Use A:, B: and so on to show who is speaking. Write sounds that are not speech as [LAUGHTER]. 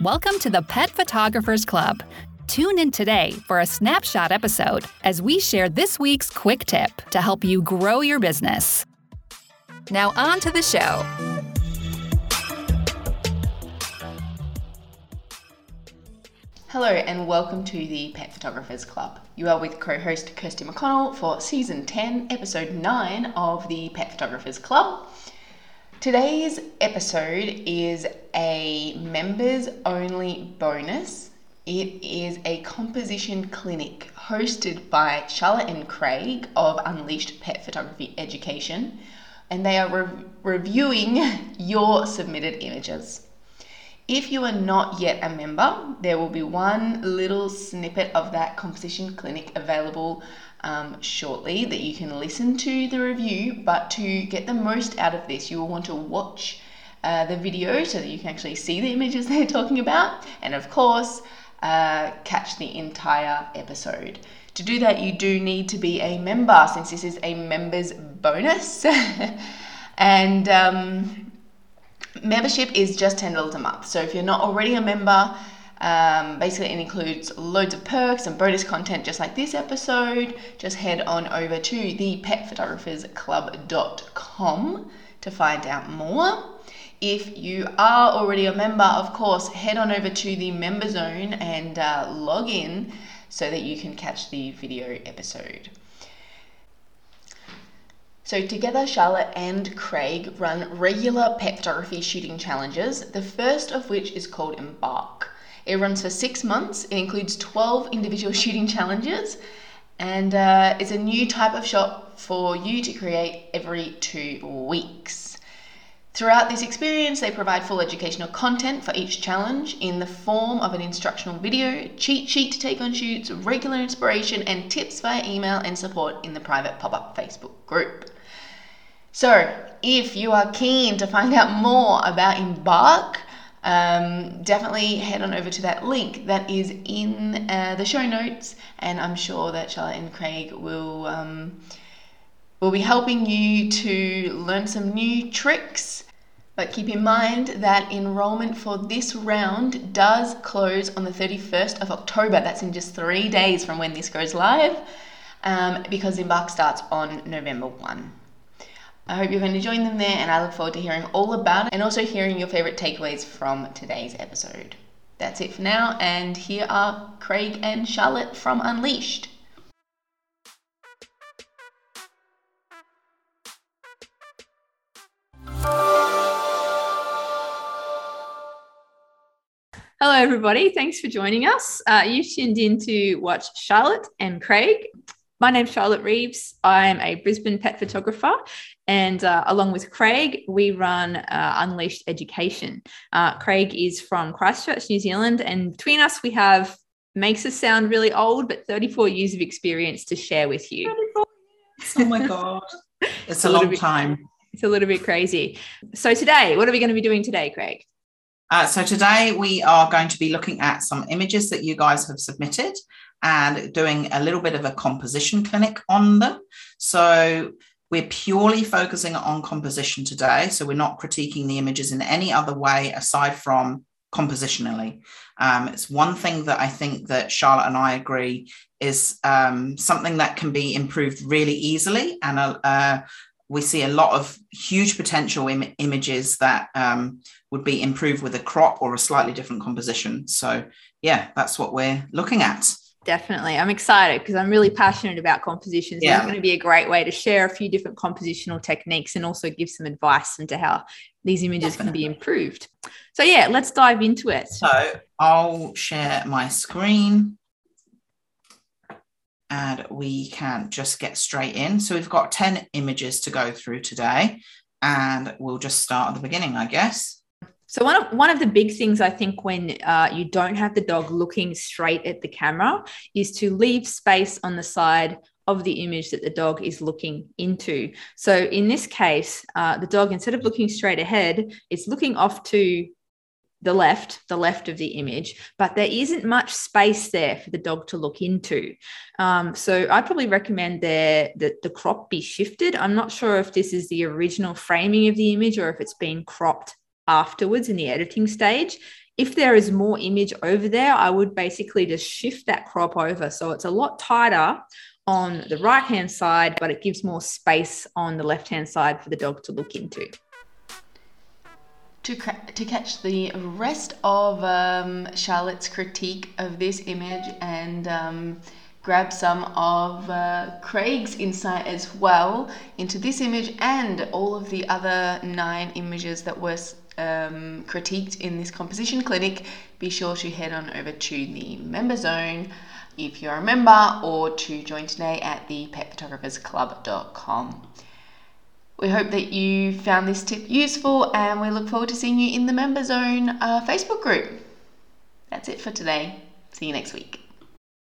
A: Welcome to the Pet Photographers Club. Tune in today for a snapshot episode as we share this week's quick tip to help you grow your business. Now, on to the show.
B: Hello and welcome to the Pet Photographers Club. You are with co host Kirsty McConnell for season 10, episode 9 of the Pet Photographers Club. Today's episode is a members only bonus. It is a composition clinic hosted by Charlotte and Craig of Unleashed Pet Photography Education, and they are re- reviewing [LAUGHS] your submitted images. If you are not yet a member, there will be one little snippet of that composition clinic available um, shortly that you can listen to the review. But to get the most out of this, you will want to watch uh, the video so that you can actually see the images [LAUGHS] they're talking about, and of course, uh, catch the entire episode. To do that, you do need to be a member since this is a members bonus. [LAUGHS] and um, membership is just $10 a month. So if you're not already a member, um, basically, it includes loads of perks and bonus content just like this episode. Just head on over to thepetphotographersclub.com to find out more. If you are already a member, of course, head on over to the member zone and uh, log in so that you can catch the video episode. So, together, Charlotte and Craig run regular pet photography shooting challenges, the first of which is called Embark. It runs for six months. It includes 12 individual [LAUGHS] shooting challenges and uh, it's a new type of shot for you to create every two weeks. Throughout this experience, they provide full educational content for each challenge in the form of an instructional video, cheat sheet to take on shoots, regular inspiration, and tips via email and support in the private pop up Facebook group. So, if you are keen to find out more about Embark, um, definitely head on over to that link that is in uh, the show notes, and I'm sure that Charlotte and Craig will um, will be helping you to learn some new tricks. But keep in mind that enrollment for this round does close on the 31st of October. That's in just three days from when this goes live, um, because Embark starts on November 1. I hope you're going to join them there, and I look forward to hearing all about it and also hearing your favorite takeaways from today's episode. That's it for now, and here are Craig and Charlotte from Unleashed.
C: Hello, everybody. Thanks for joining us. Uh, you tuned in to watch Charlotte and Craig my name's Charlotte Reeves. I'm a Brisbane pet photographer, and uh, along with Craig, we run uh, Unleashed Education. Uh, Craig is from Christchurch, New Zealand, and between us, we have makes us sound really old, but 34 years of experience to share with you.
D: Oh my god, [LAUGHS] it's a, a long
C: bit,
D: time.
C: It's a little bit crazy. So today, what are we going to be doing today, Craig?
D: Uh, so today we are going to be looking at some images that you guys have submitted and doing a little bit of a composition clinic on them. So we're purely focusing on composition today. So we're not critiquing the images in any other way aside from compositionally. Um, it's one thing that I think that Charlotte and I agree is um, something that can be improved really easily. And uh, uh, we see a lot of huge potential Im- images that um, would be improved with a crop or a slightly different composition. So, yeah, that's what we're looking at.
C: Definitely. I'm excited because I'm really passionate about compositions. Yeah. It's going to be a great way to share a few different compositional techniques and also give some advice into how these images Definitely. can be improved. So, yeah, let's dive into it.
D: So, I'll share my screen and we can just get straight in. So, we've got 10 images to go through today, and we'll just start at the beginning, I guess.
C: So one of one of the big things I think when uh, you don't have the dog looking straight at the camera is to leave space on the side of the image that the dog is looking into. So in this case, uh, the dog instead of looking straight ahead, is looking off to the left, the left of the image, but there isn't much space there for the dog to look into. Um, so I'd probably recommend there that the crop be shifted. I'm not sure if this is the original framing of the image or if it's been cropped afterwards in the editing stage. if there is more image over there, I would basically just shift that crop over. So it's a lot tighter on the right hand side, but it gives more space on the left hand side for the dog to look into.
B: To, to catch the rest of um, Charlotte's critique of this image and um, grab some of uh, Craig's insight as well into this image and all of the other nine images that were um, critiqued in this composition clinic, be sure to head on over to the member zone if you're a member or to join today at the petphotographersclub.com. We hope that you found this tip useful and we look forward to seeing you in the member zone uh, Facebook group. That's it for today. See you next week.